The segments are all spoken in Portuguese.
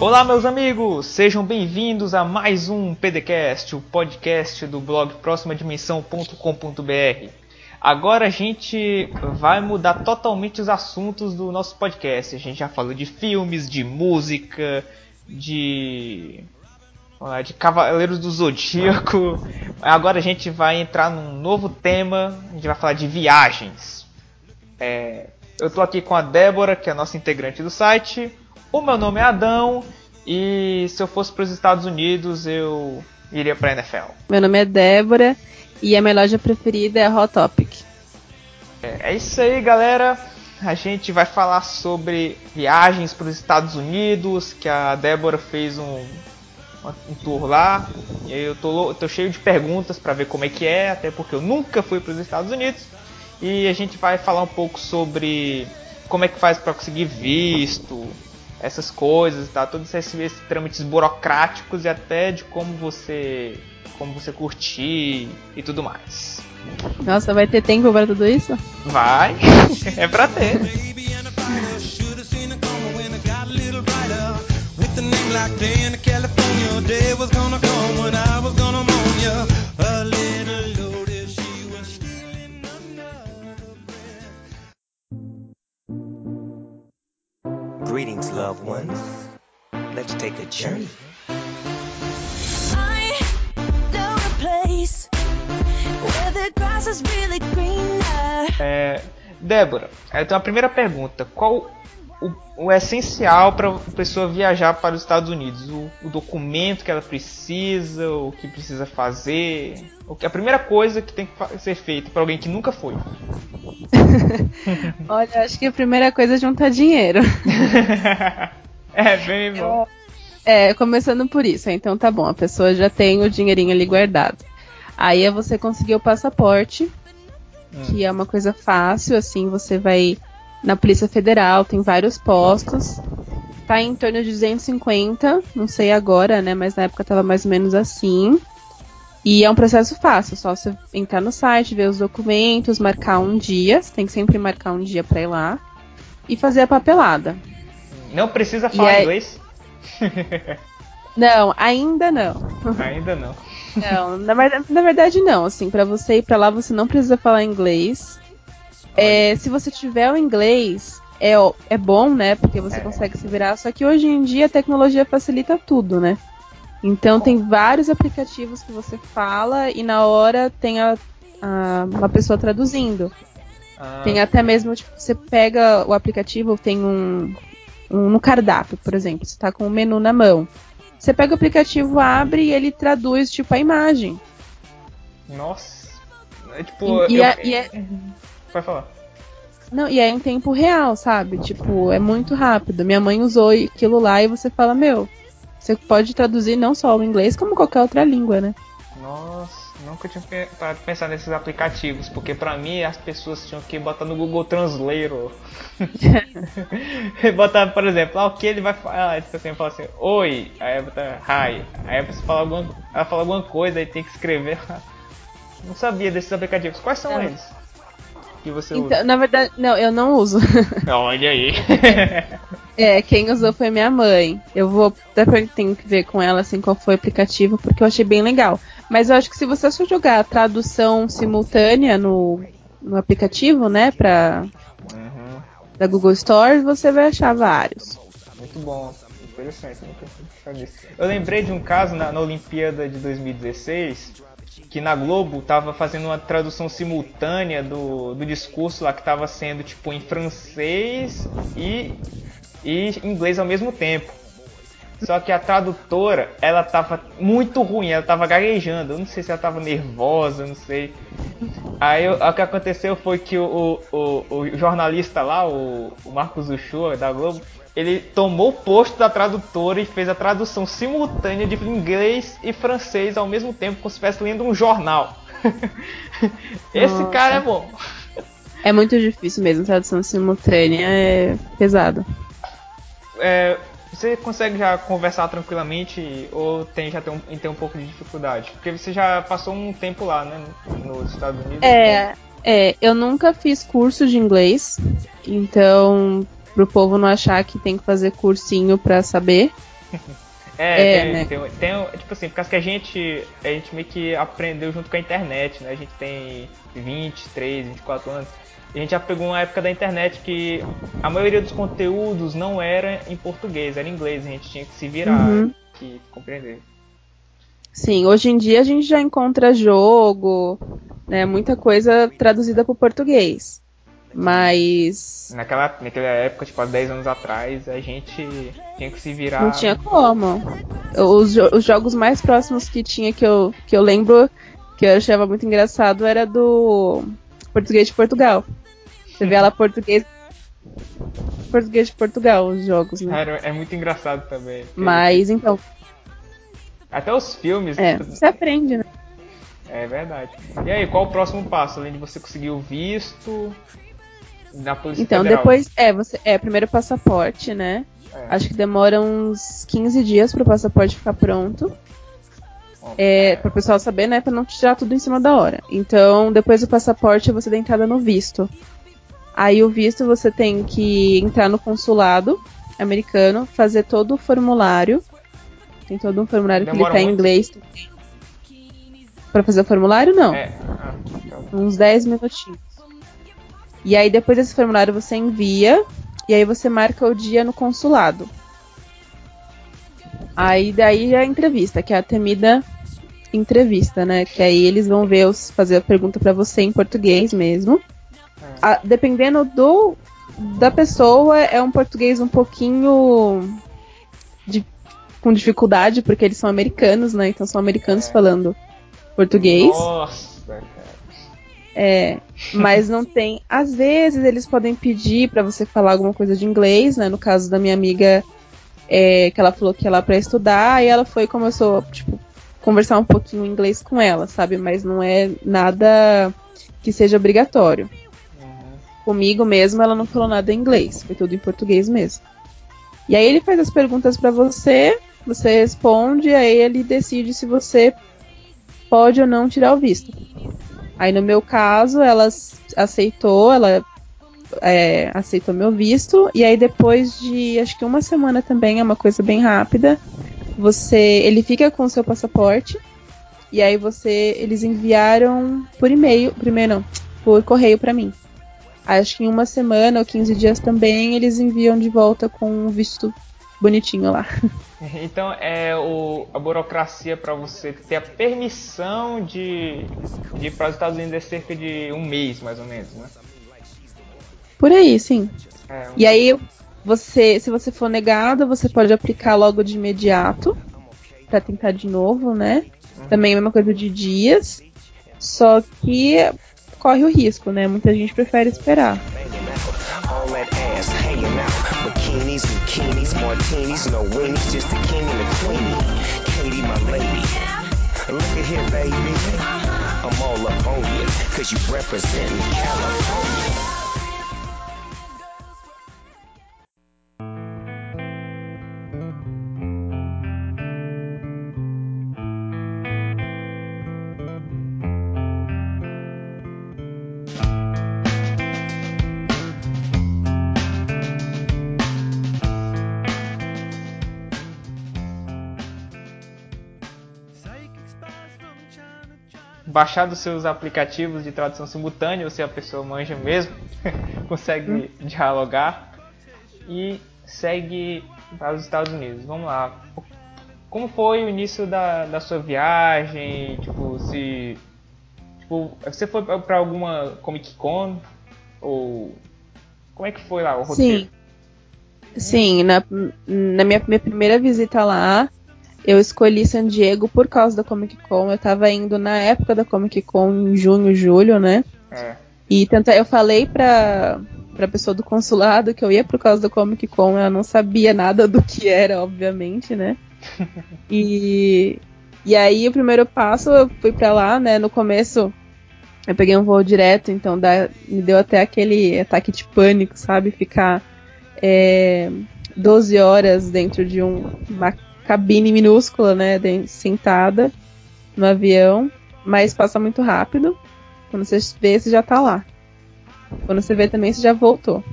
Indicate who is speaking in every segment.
Speaker 1: Olá, meus amigos! Sejam bem-vindos a mais um PDCast, o podcast do blog próximadimensão.com.br. Agora a gente vai mudar totalmente os assuntos do nosso podcast. A gente já falou de filmes, de música, de de Cavaleiros do Zodíaco. Agora a gente vai entrar num novo tema, a gente vai falar de viagens. É, eu estou aqui com a Débora, que é a nossa integrante do site. O meu nome é Adão e se eu fosse para os Estados Unidos eu iria para a NFL.
Speaker 2: Meu nome é Débora e a minha loja preferida é a Hot Topic.
Speaker 1: É, é isso aí, galera. A gente vai falar sobre viagens para os Estados Unidos, que a Débora fez um um tour lá. E eu tô, tô cheio de perguntas para ver como é que é, até porque eu nunca fui para os Estados Unidos. E a gente vai falar um pouco sobre como é que faz para conseguir visto, essas coisas, tá? Todos esses, esses trâmites burocráticos e até de como você como você curtir e tudo mais.
Speaker 2: Nossa, vai ter tempo para tudo isso?
Speaker 1: Vai, é pra ter. Greetings, loved ones. Let's take a journey. I know a place where the grass is really greener. É, Débora, então a primeira pergunta, qual o, o essencial para a pessoa viajar para os Estados Unidos, o, o, documento que ela precisa, o que precisa fazer, o que a primeira coisa que tem que ser feita para alguém que nunca foi.
Speaker 2: Olha, acho que a primeira coisa é juntar dinheiro.
Speaker 1: é bem bom.
Speaker 2: É, começando por isso. Então tá bom, a pessoa já tem o dinheirinho ali guardado. Aí é você conseguir o passaporte, hum. que é uma coisa fácil, assim, você vai na Polícia Federal, tem vários postos. Tá em torno de 250, não sei agora, né? Mas na época tava mais ou menos assim. E é um processo fácil, só você entrar no site, ver os documentos, marcar um dia, você tem que sempre marcar um dia para ir lá e fazer a papelada.
Speaker 1: Não precisa falar aí... inglês?
Speaker 2: não, ainda não.
Speaker 1: Ainda não.
Speaker 2: Não, na verdade, na verdade não, assim, para você ir para lá você não precisa falar inglês. É, se você tiver o inglês, é, é bom, né? Porque você é. consegue se virar. Só que hoje em dia a tecnologia facilita tudo, né? Então tem vários aplicativos que você fala e na hora tem a, a uma pessoa traduzindo. Ah. Tem até mesmo, tipo, você pega o aplicativo, tem um, um no cardápio, por exemplo, você está com o menu na mão. Você pega o aplicativo, abre e ele traduz, tipo, a imagem.
Speaker 1: Nossa. É tipo.
Speaker 2: E,
Speaker 1: eu...
Speaker 2: e é...
Speaker 1: Vai falar.
Speaker 2: Não, e é em tempo real, sabe? Tipo, é muito rápido. Minha mãe usou aquilo lá e você fala, meu, você pode traduzir não só o inglês, como qualquer outra língua, né?
Speaker 1: Nossa, nunca tinha parado de pensar nesses aplicativos, porque para mim as pessoas tinham que botar no Google Translator. botar, por exemplo, ah, o que ele vai falar? Ah, tipo assim, fala assim, oi, aí botar hi. Aí você fala alguma, ela fala alguma coisa, aí tem que escrever. Não sabia desses aplicativos. Quais são é. eles? Que você então, usa?
Speaker 2: Na verdade, não, eu não uso.
Speaker 1: Olha aí.
Speaker 2: é, quem usou foi minha mãe. Eu vou depois tenho que ver com ela assim qual foi o aplicativo, porque eu achei bem legal. Mas eu acho que se você só jogar tradução simultânea no, no aplicativo, né, pra uhum. da Google Store, você vai achar vários.
Speaker 1: Muito bom. Interessante, nunca Eu lembrei de um caso na, na Olimpíada de 2016 que na Globo tava fazendo uma tradução simultânea do, do discurso lá que tava sendo tipo em francês e, e inglês ao mesmo tempo. Só que a tradutora, ela tava muito ruim, ela tava gaguejando. Eu não sei se ela tava nervosa, não sei. Aí o que aconteceu foi que o, o, o jornalista lá, o, o Marcos Uchoa da Globo, ele tomou o posto da tradutora e fez a tradução simultânea de inglês e francês ao mesmo tempo, como se estivesse lendo um jornal. Esse Nossa. cara é bom.
Speaker 2: É muito difícil mesmo, tradução simultânea é pesado.
Speaker 1: É, você consegue já conversar tranquilamente ou tem já tem um, tem um pouco de dificuldade? Porque você já passou um tempo lá, né, nos Estados Unidos.
Speaker 2: É, É, eu nunca fiz curso de inglês, então pro povo não achar que tem que fazer cursinho pra saber.
Speaker 1: É, é tem, né? tem, tem, tipo assim, por causa que a gente, a gente meio que aprendeu junto com a internet, né? A gente tem 23, 24 anos. A gente já pegou uma época da internet que a maioria dos conteúdos não era em português, era em inglês. A gente tinha que se virar uhum. e compreender.
Speaker 2: Sim, hoje em dia a gente já encontra jogo, né, muita coisa traduzida para o português. Mas.
Speaker 1: Naquela, naquela época, tipo, há 10 anos atrás, a gente tinha que se virar.
Speaker 2: Não tinha como. Os, os jogos mais próximos que tinha que eu, que eu lembro, que eu achava muito engraçado, era do Português de Portugal. Você vê lá português. Português de Portugal, os jogos, né?
Speaker 1: Cara, é muito engraçado também.
Speaker 2: Mas então.
Speaker 1: Até os filmes.
Speaker 2: É, você aprende, né?
Speaker 1: É verdade. E aí, qual o próximo passo? Além de você conseguir o visto na Polícia
Speaker 2: então,
Speaker 1: Federal?
Speaker 2: depois. É, você, é, primeiro passaporte, né? É. Acho que demora uns 15 dias para o passaporte ficar pronto. É, para o pessoal saber, né? Para não tirar tudo em cima da hora. Então, depois do passaporte, você dá entrada no visto. Aí, o visto, você tem que entrar no consulado americano, fazer todo o formulário. Tem todo um formulário Demora que ele tá em inglês. Para fazer o formulário, não. É. Ah, então. Uns 10 minutinhos. E aí, depois desse formulário, você envia. E aí, você marca o dia no consulado. Aí daí a entrevista, que é a temida entrevista, né? Que aí eles vão ver os, fazer a pergunta para você em português mesmo. A, dependendo do da pessoa, é um português um pouquinho de, com dificuldade, porque eles são americanos, né? Então são americanos é. falando português.
Speaker 1: Nossa, cara.
Speaker 2: É, mas não tem. Às vezes eles podem pedir para você falar alguma coisa de inglês, né? No caso da minha amiga, é, que ela falou que ia lá para estudar, e ela foi e começou, tipo, conversar um pouquinho inglês com ela, sabe? Mas não é nada que seja obrigatório. Comigo mesmo, ela não falou nada em inglês, foi tudo em português mesmo. E aí ele faz as perguntas para você, você responde, aí ele decide se você pode ou não tirar o visto. Aí no meu caso, ela aceitou, ela é, aceitou meu visto, e aí depois de acho que uma semana também, é uma coisa bem rápida, você. Ele fica com o seu passaporte, e aí você. Eles enviaram por e-mail, primeiro não, por correio para mim. Acho que em uma semana ou 15 dias também eles enviam de volta com o visto bonitinho lá.
Speaker 1: Então é o, a burocracia para você ter a permissão de, de ir para os Estados Unidos é cerca de um mês, mais ou menos, né?
Speaker 2: Por aí, sim. É, um... E aí, você, se você for negado, você pode aplicar logo de imediato para tentar de novo, né? Uhum. Também é a mesma coisa de dias, só que corre o risco, né? Muita gente prefere esperar. Bikinis,
Speaker 1: dos seus aplicativos de tradução simultânea, você é a pessoa manja mesmo, consegue hum. dialogar e segue para os Estados Unidos. Vamos lá. Como foi o início da, da sua viagem? Tipo, se tipo, você foi para alguma Comic Con ou como é que foi lá o roteiro?
Speaker 2: Sim. Sim, na, na minha, minha primeira visita lá, eu escolhi San Diego por causa da Comic Con. Eu tava indo na época da Comic Con, em junho, julho, né? É. E tanto eu falei pra, pra pessoa do consulado que eu ia por causa da Comic Con. Ela não sabia nada do que era, obviamente, né? e, e aí, o primeiro passo, eu fui pra lá, né? No começo, eu peguei um voo direto, então dá, me deu até aquele ataque de pânico, sabe? Ficar é, 12 horas dentro de um, uma cabine minúscula, né, sentada no avião, mas passa muito rápido. Quando você vê, você já tá lá. Quando você vê também, você já voltou.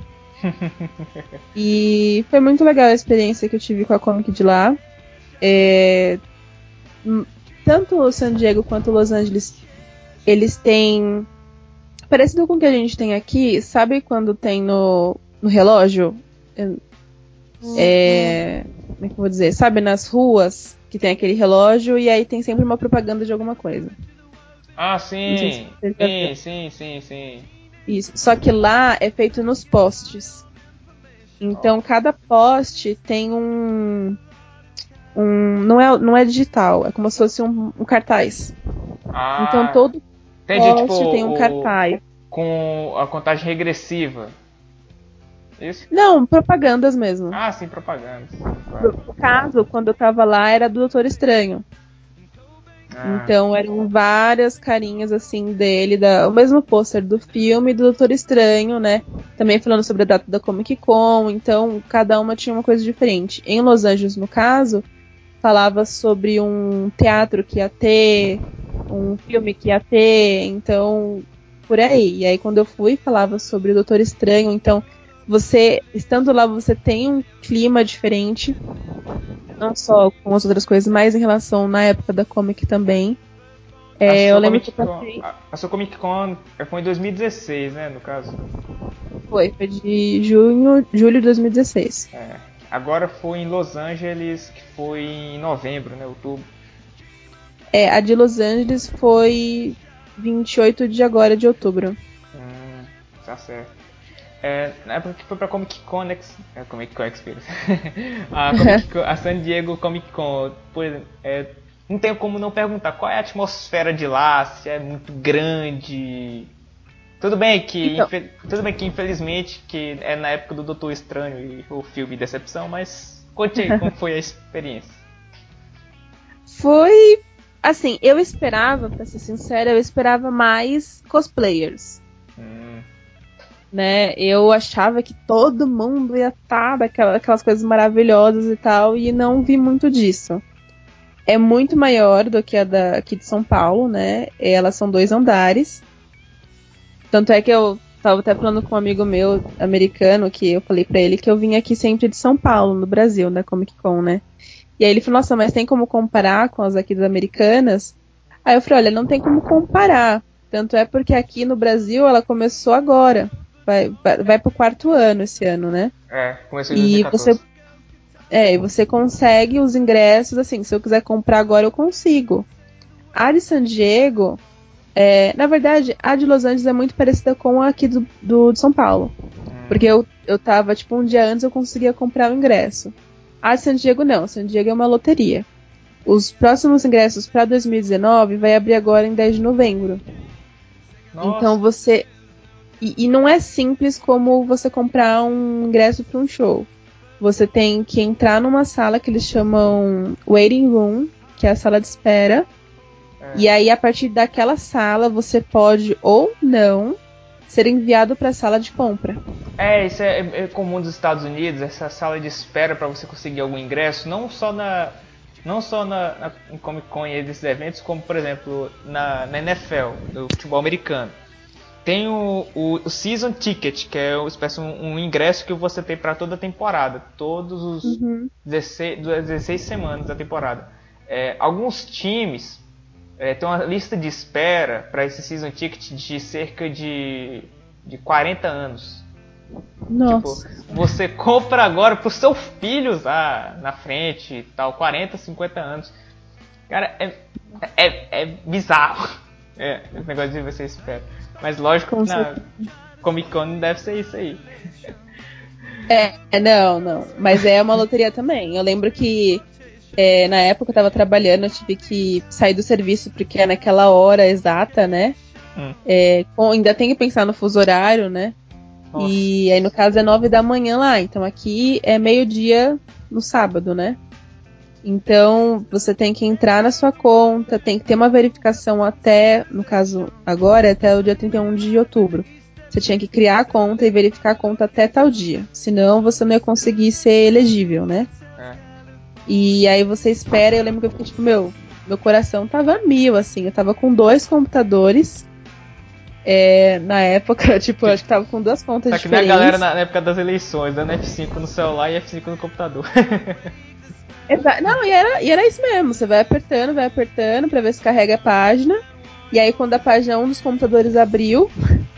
Speaker 2: e foi muito legal a experiência que eu tive com a Comic de lá. É, tanto o San Diego quanto Los Angeles, eles têm. Parecido com o que a gente tem aqui, sabe quando tem no, no relógio? É, como é que eu vou dizer? Sabe, nas ruas que tem aquele relógio e aí tem sempre uma propaganda de alguma coisa.
Speaker 1: Ah, sim! Se sim, sim, sim, sim.
Speaker 2: Isso. Só que lá é feito nos postes. Então oh. cada poste tem um. Um, não, é, não é digital, é como se fosse um, um cartaz. Ah, então todo entendi, poste tipo, tem um cartaz.
Speaker 1: Com a contagem regressiva. Isso?
Speaker 2: Não, propagandas mesmo.
Speaker 1: Ah, sim, propagandas.
Speaker 2: Claro. No caso, quando eu tava lá, era do Doutor Estranho. Ah. Então eram várias carinhas assim dele, da, o mesmo pôster do filme do Doutor Estranho, né? Também falando sobre a data da Comic Con, então cada uma tinha uma coisa diferente. Em Los Angeles, no caso, falava sobre um teatro que ia ter, um filme que ia ter, então por aí. E aí quando eu fui, falava sobre o Doutor Estranho, então você, estando lá, você tem um clima diferente. Não só com as outras coisas, mas em relação na época da Comic também. É, eu lembro
Speaker 1: que eu passei... a, a sua Comic Con foi em 2016, né, no caso?
Speaker 2: Foi, foi de junho, julho de 2016.
Speaker 1: É. Agora foi em Los Angeles, que foi em novembro, né, outubro.
Speaker 2: É, a de Los Angeles foi 28 de agora de outubro.
Speaker 1: Hum, tá certo. É, na época que foi pra Comic Con, né, é, Comic Con Experience, a, Comic Con, a San Diego Comic Con, por exemplo, é, não tenho como não perguntar qual é a atmosfera de lá, se é muito grande. Tudo bem que, então. tudo bem que infelizmente que é na época do Doutor Estranho e o filme Decepção, mas conte aí como foi a experiência.
Speaker 2: Foi assim, eu esperava, para ser sincera, eu esperava mais cosplayers. Hum né? Eu achava que todo mundo ia estar tá daquelas coisas maravilhosas e tal, e não vi muito disso. É muito maior do que a da, aqui de São Paulo, né? Elas são dois andares. Tanto é que eu tava até falando com um amigo meu americano que eu falei para ele que eu vim aqui sempre de São Paulo, no Brasil, na Comic Con, né? E aí ele falou, nossa, mas tem como comparar com as aqui das americanas? Aí eu falei, olha, não tem como comparar. Tanto é porque aqui no Brasil ela começou agora vai, vai, vai pro quarto ano esse ano, né?
Speaker 1: É, começou em 2014.
Speaker 2: E você, é, e você consegue os ingressos, assim, se eu quiser comprar agora eu consigo. A de San Diego, é, na verdade, a de Los Angeles é muito parecida com a aqui do, do de São Paulo. Hum. Porque eu, eu tava, tipo, um dia antes eu conseguia comprar o ingresso. A de San Diego não, San Diego é uma loteria. Os próximos ingressos para 2019 vai abrir agora em 10 de novembro. Nossa. Então você e, e não é simples como você comprar um ingresso para um show. Você tem que entrar numa sala que eles chamam waiting room, que é a sala de espera. É. E aí, a partir daquela sala, você pode ou não ser enviado para a sala de compra.
Speaker 1: É, isso é, é, comum dos Estados Unidos, essa sala de espera para você conseguir algum ingresso, não só na não só na, na em Comic Con e esses eventos, como por exemplo na, na NFL, do futebol americano tem o, o, o, Season Ticket, que é uma espécie um, um ingresso que você tem para toda a temporada, todos os uhum. 16, 16 semanas da temporada. É, alguns times é, têm uma lista de espera para esse Season Ticket de cerca de, de 40 anos.
Speaker 2: Nossa.
Speaker 1: Tipo, você compra agora para os seus filhos lá na frente e tal, 40, 50 anos. Cara, é, é, é bizarro. É, esse negócio de você espera. Mas lógico que na Comic Con deve ser isso aí.
Speaker 2: É, não, não. Mas é uma loteria também. Eu lembro que é, na época eu tava trabalhando, eu tive que sair do serviço porque é naquela hora exata, né? Hum. É, com, ainda tem que pensar no fuso horário, né? Nossa. E aí no caso é nove da manhã lá, então aqui é meio-dia no sábado, né? Então, você tem que entrar na sua conta, tem que ter uma verificação até, no caso agora, até o dia 31 de outubro. Você tinha que criar a conta e verificar a conta até tal dia. Senão, você não ia conseguir ser elegível, né? É. E aí você espera, eu lembro que eu fiquei tipo, meu, meu coração tava mil, assim. Eu tava com dois computadores É, na época, tipo, eu acho que tava com duas contas
Speaker 1: que
Speaker 2: diferentes.
Speaker 1: nem a galera na, na época das eleições, dando F5 no celular e F5 no computador.
Speaker 2: Exa- Não, e era, e era isso mesmo. Você vai apertando, vai apertando pra ver se carrega a página. E aí, quando a página um dos computadores abriu,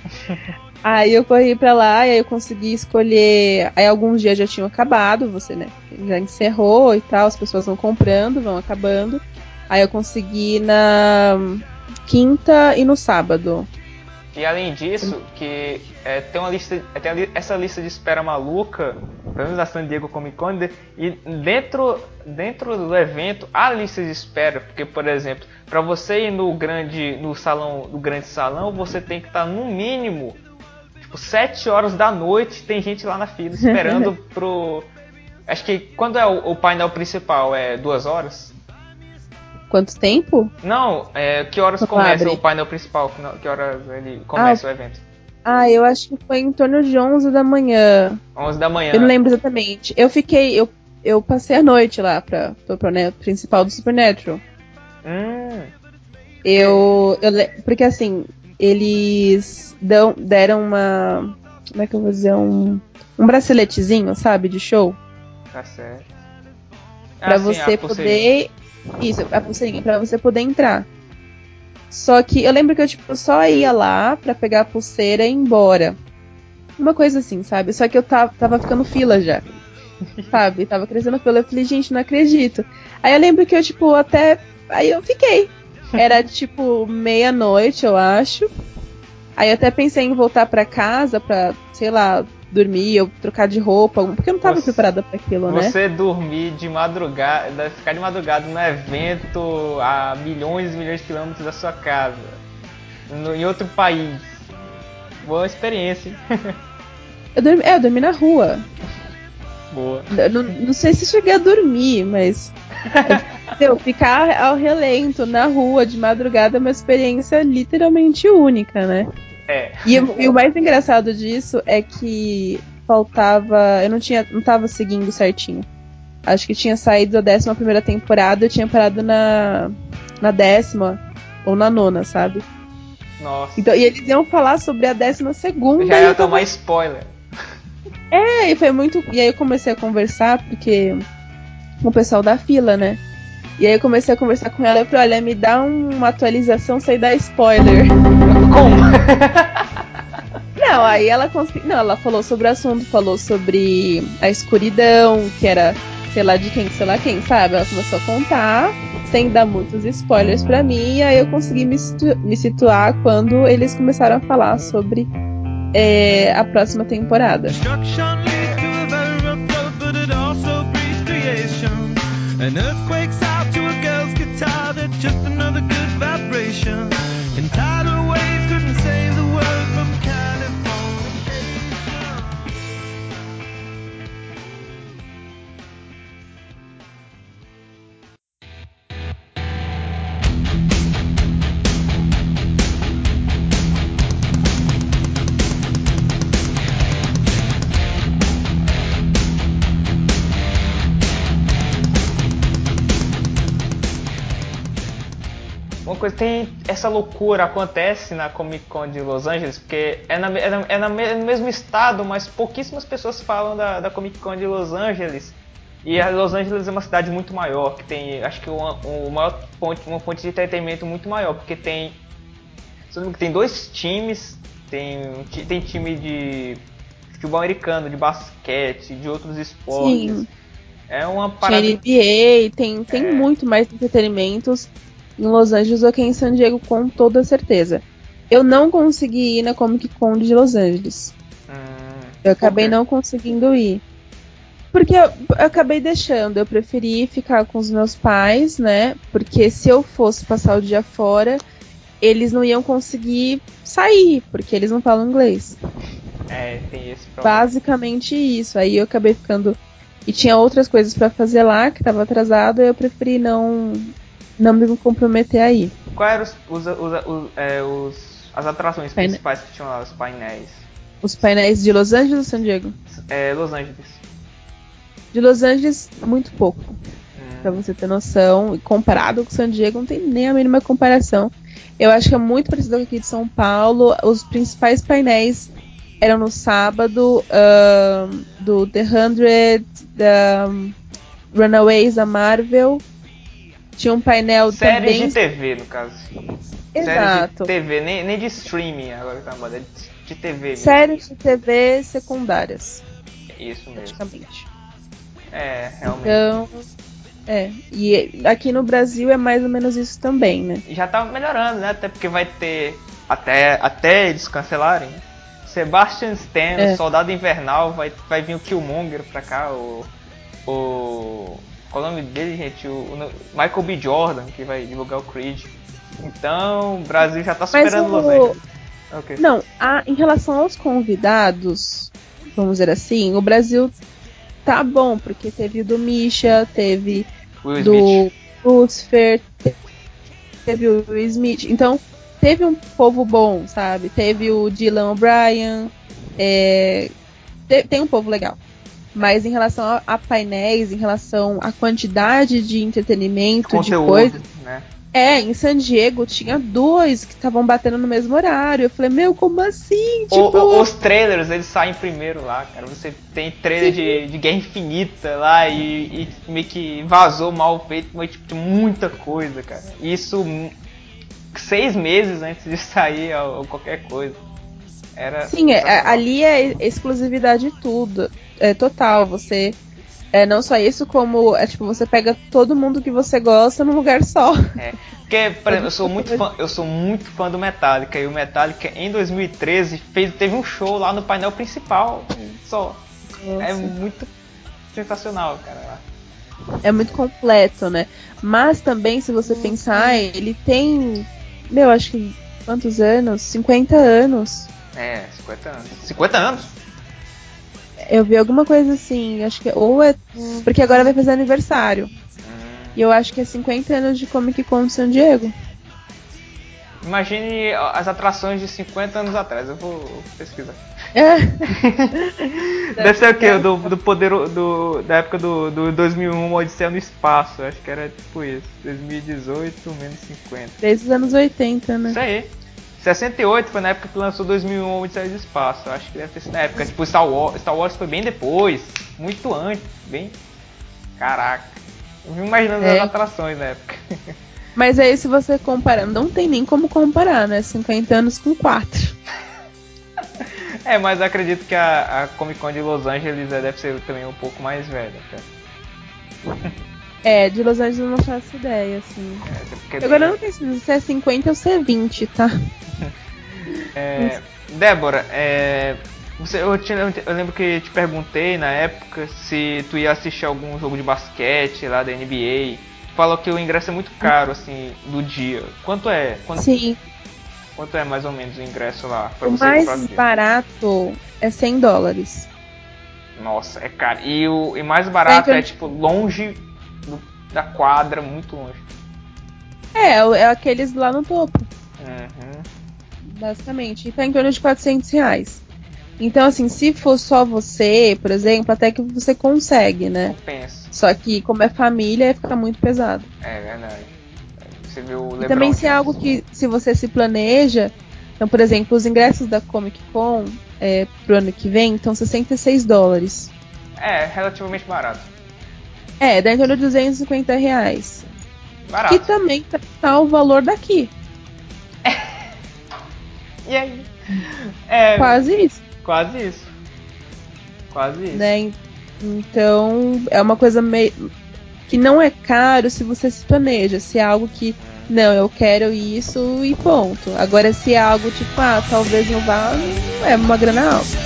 Speaker 2: aí eu corri pra lá e aí eu consegui escolher. Aí alguns dias já tinham acabado, você, né? Já encerrou e tal, as pessoas vão comprando, vão acabando. Aí eu consegui na quinta e no sábado.
Speaker 1: E além disso, que é, tem uma lista, tem essa lista de espera maluca, pelo menos da San Diego Comic Con, e dentro, dentro do evento há lista de espera, porque por exemplo, para você ir no grande, no salão, no grande salão, você tem que estar no mínimo tipo 7 horas da noite, tem gente lá na fila esperando pro Acho que quando é o, o painel principal é duas horas?
Speaker 2: Quanto tempo?
Speaker 1: Não, é, que horas começa
Speaker 2: abre?
Speaker 1: o painel principal? Que, horas ele começa o evento?
Speaker 2: Ah, eu acho que foi em torno de 11 da manhã.
Speaker 1: 11 da manhã.
Speaker 2: Eu não lembro exatamente. Eu fiquei. Eu, eu passei a noite lá pra, pro painel principal do Supernatural.
Speaker 1: Hum,
Speaker 2: Eu, eu. Porque assim, eles dão, deram uma. Como é que eu vou dizer? Um, um braceletezinho, sabe? De show.
Speaker 1: tá certo.
Speaker 2: Pra
Speaker 1: Ah, sim,
Speaker 2: você poder. Isso, a pulseirinha, pra você poder entrar. Só que eu lembro que eu, tipo, só ia lá pra pegar a pulseira e ir embora. Uma coisa assim, sabe? Só que eu tava, tava ficando fila já. sabe? Tava crescendo fila. Eu falei, gente, não acredito. Aí eu lembro que eu, tipo, até. Aí eu fiquei. Era tipo meia-noite, eu acho. Aí eu até pensei em voltar pra casa pra, sei lá, dormir ou trocar de roupa, porque eu não tava
Speaker 1: Você-
Speaker 2: preparada pra aquilo, né?
Speaker 1: Você dormir de madrugada, ficar de madrugada no evento a milhões e milhões de quilômetros da sua casa, no- em outro país. Boa experiência, hein?
Speaker 2: Eu dormi, é, eu dormi na rua.
Speaker 1: Boa.
Speaker 2: Eu Não, não sei se cheguei a dormir, mas. Entendeu? Ficar ao relento na rua de madrugada é uma experiência literalmente única, né?
Speaker 1: É.
Speaker 2: E, o- e o mais engraçado disso é que faltava. Eu não tinha. não tava seguindo certinho. Acho que tinha saído a décima primeira temporada, eu tinha parado na. na décima ou na nona, sabe?
Speaker 1: Nossa.
Speaker 2: Então, e eles iam falar sobre a décima segunda.
Speaker 1: Já
Speaker 2: e
Speaker 1: ia tomar spoiler.
Speaker 2: É, e foi muito. E aí eu comecei a conversar, porque. com o pessoal da fila, né? E aí eu comecei a conversar com ela e falei, olha, me dá um- uma atualização sem dar spoiler.
Speaker 1: Como?
Speaker 2: Não, aí ela consegui... Não, ela falou sobre o assunto, falou sobre a escuridão, que era, sei lá, de quem, sei lá quem, sabe? Ela começou a contar, sem dar muitos spoilers pra mim, e aí eu consegui me, situ- me situar quando eles começaram a falar sobre é, a próxima temporada.
Speaker 3: An earthquake's out to a girl's guitar, that's just another good vibration.
Speaker 1: Uma coisa, tem essa loucura acontece na Comic Con de Los Angeles, porque é, na, é, na- é na é no mesmo estado, mas pouquíssimas pessoas falam da, da Comic Con de Los Angeles. E a Los Angeles é uma cidade muito maior, que tem, acho que uma, um maior fonte, uma fonte de entretenimento muito maior, porque tem, tem dois times, tem, tem time de futebol americano, de basquete, de outros esportes.
Speaker 2: Sim.
Speaker 1: É uma parada
Speaker 2: NBA, tem, tem
Speaker 1: É.
Speaker 2: muito mais entretenimentos em Los Angeles do que em San Diego, com toda certeza. Eu não consegui ir na Comic Con de Los Angeles.
Speaker 1: Hum,
Speaker 2: Eu acabei
Speaker 1: quê?
Speaker 2: não conseguindo ir. Porque eu, eu acabei deixando, eu preferi ficar com os meus pais, né? Porque se eu fosse passar o dia fora, eles não iam conseguir sair, porque eles não falam inglês.
Speaker 1: É, tem esse problema.
Speaker 2: Basicamente isso. Aí eu acabei ficando. E tinha outras coisas pra fazer lá que tava atrasado, e eu preferi não, não me comprometer aí.
Speaker 1: Quais eram os, os, os- é, os- as atrações
Speaker 2: Paine-
Speaker 1: principais que tinham lá, os painéis?
Speaker 2: Os painéis de Los Angeles ou San Diego?
Speaker 1: É, Los Angeles.
Speaker 2: De Los Angeles, muito pouco.
Speaker 1: Hum,
Speaker 2: Pra você ter noção. E comparado com San Diego, não tem nem a mínima comparação. Eu acho que é muito parecido com aqui de São Paulo. Os principais painéis eram no sábado, do The Hundred, da um, Runaways da Marvel. Tinha um painel
Speaker 1: Séries
Speaker 2: também.
Speaker 1: de TV, no caso.
Speaker 2: Exato.
Speaker 1: Séries de TV, nem, nem de streaming agora que tá moda, é de, TV mesmo.
Speaker 2: Séries de TV secundárias,
Speaker 1: Isso mesmo.
Speaker 2: praticamente.
Speaker 1: É, realmente.
Speaker 2: Então, é. E aqui no Brasil é mais ou menos isso também, né?
Speaker 1: E já tá melhorando, né? Até porque vai ter. Até, até eles cancelarem. né? Sebastian Stan,
Speaker 2: É.
Speaker 1: Soldado Invernal, vai, vai vir o Killmonger pra cá, o. O. Qual o nome dele, gente? O, o Michael B. Jordan, que vai divulgar o Creed. Então, o Brasil já tá superando
Speaker 2: o-
Speaker 1: Los Angeles. Ok.
Speaker 2: Não, a- em relação aos convidados, vamos dizer assim, o Brasil tá bom, porque teve o do Misha, teve
Speaker 1: Will
Speaker 2: do
Speaker 1: Smith.
Speaker 2: Lucifer, te- teve o Will Smith. Então, teve um povo bom, sabe? Teve o Dylan O'Brien, é, te- tem um povo legal. Mas em relação a, a painéis, em relação à quantidade de entretenimento, de
Speaker 1: Conteúdo,
Speaker 2: coisas,
Speaker 1: né?
Speaker 2: é, em San Diego tinha dois que estavam batendo no mesmo horário. Eu falei, meu, como assim? Tipo,
Speaker 1: o- os trailers, eles saem primeiro lá, cara. Você tem trailer de, de Guerra Infinita lá e, e meio que vazou mal feito, mas tipo, de muita coisa, cara. Isso hum, seis meses antes de sair ó, qualquer coisa. Era
Speaker 2: sim, é,
Speaker 1: sensacional.
Speaker 2: ali é exclusividade tudo, é total. Você é não só isso, como é tipo você pega todo mundo que você gosta num lugar só.
Speaker 1: É. Porque, por exemplo, eu sou muito fã, eu sou muito fã do Metallica e o Metallica em 2013 fez, teve um show lá no painel principal, só. É muito sensacional, cara.
Speaker 2: É muito completo, né? Mas também, se você pensar, ele tem, meu, acho que quantos anos? 50 anos.
Speaker 1: É, 50 anos. 50 anos?
Speaker 2: Eu vi alguma coisa assim, acho que ou é porque agora vai fazer aniversário.
Speaker 1: Hum.
Speaker 2: E eu acho que é 50 anos de Comic Con de San Diego.
Speaker 1: Imagine as atrações de 50 anos atrás. Eu vou pesquisar.
Speaker 2: É.
Speaker 1: Deve ser o quê? Do, do poder do, da época do, do 2001 Odisseia no Espaço. Acho que era tipo isso. 2018 menos 50.
Speaker 2: Desde os anos 80, né?
Speaker 1: Isso aí. 68 foi na época que lançou 2001 Odisseia do Espaço. Acho que deve ter sido na época. Tipo, Star Wars, Star Wars foi bem depois. Muito antes. Bem. Caraca. Eu me imaginando
Speaker 2: É.
Speaker 1: as atrações na época.
Speaker 2: Mas aí se você comparar, não tem nem como comparar, né? 50 anos com 4.
Speaker 1: É, mas eu acredito que a, a Comic Con de Los Angeles é, deve ser também um pouco mais velha.
Speaker 2: É, de Los Angeles eu não faço ideia, assim.
Speaker 1: É,
Speaker 2: Agora eu não sei se é 50 ou se é 20, tá?
Speaker 1: É, Débora, é, você, eu, te- eu lembro que te perguntei na época se tu ia assistir algum jogo de basquete lá da NBA. Tu falou que o ingresso é muito caro, assim, do dia. Quanto é? Quanto,
Speaker 2: Sim.
Speaker 1: quanto é mais ou menos o ingresso lá pra
Speaker 2: O
Speaker 1: você
Speaker 2: mais
Speaker 1: dia?
Speaker 2: barato é 100 dólares.
Speaker 1: Nossa, é caro. E o e mais barato
Speaker 2: É,
Speaker 1: é, tipo longe do- da quadra, muito longe.
Speaker 2: É, é aqueles lá no topo.
Speaker 1: Uhum.
Speaker 2: basicamente. E tá em torno de 400 reais. Então, assim, se for só você, por exemplo, até que você consegue, né?
Speaker 1: Compensa.
Speaker 2: Só que, como é família, fica muito pesado.
Speaker 1: É verdade. Você viu o
Speaker 2: E também, se é algo que, se você se planeja, então, por exemplo, os ingressos da Comic Con é, pro ano que vem estão 66 dólares.
Speaker 1: É, relativamente barato.
Speaker 2: É, dá em torno de 250 reais.
Speaker 1: Barato.
Speaker 2: Que também tá, tá o valor daqui.
Speaker 1: E aí? É,
Speaker 2: Quase isso.
Speaker 1: Quase isso. Quase isso.
Speaker 2: né? Então é uma coisa meio que não é caro se você se planeja, se é algo que não, eu quero isso e ponto. Agora se é algo tipo, ah, talvez não vá, não é uma grana alta.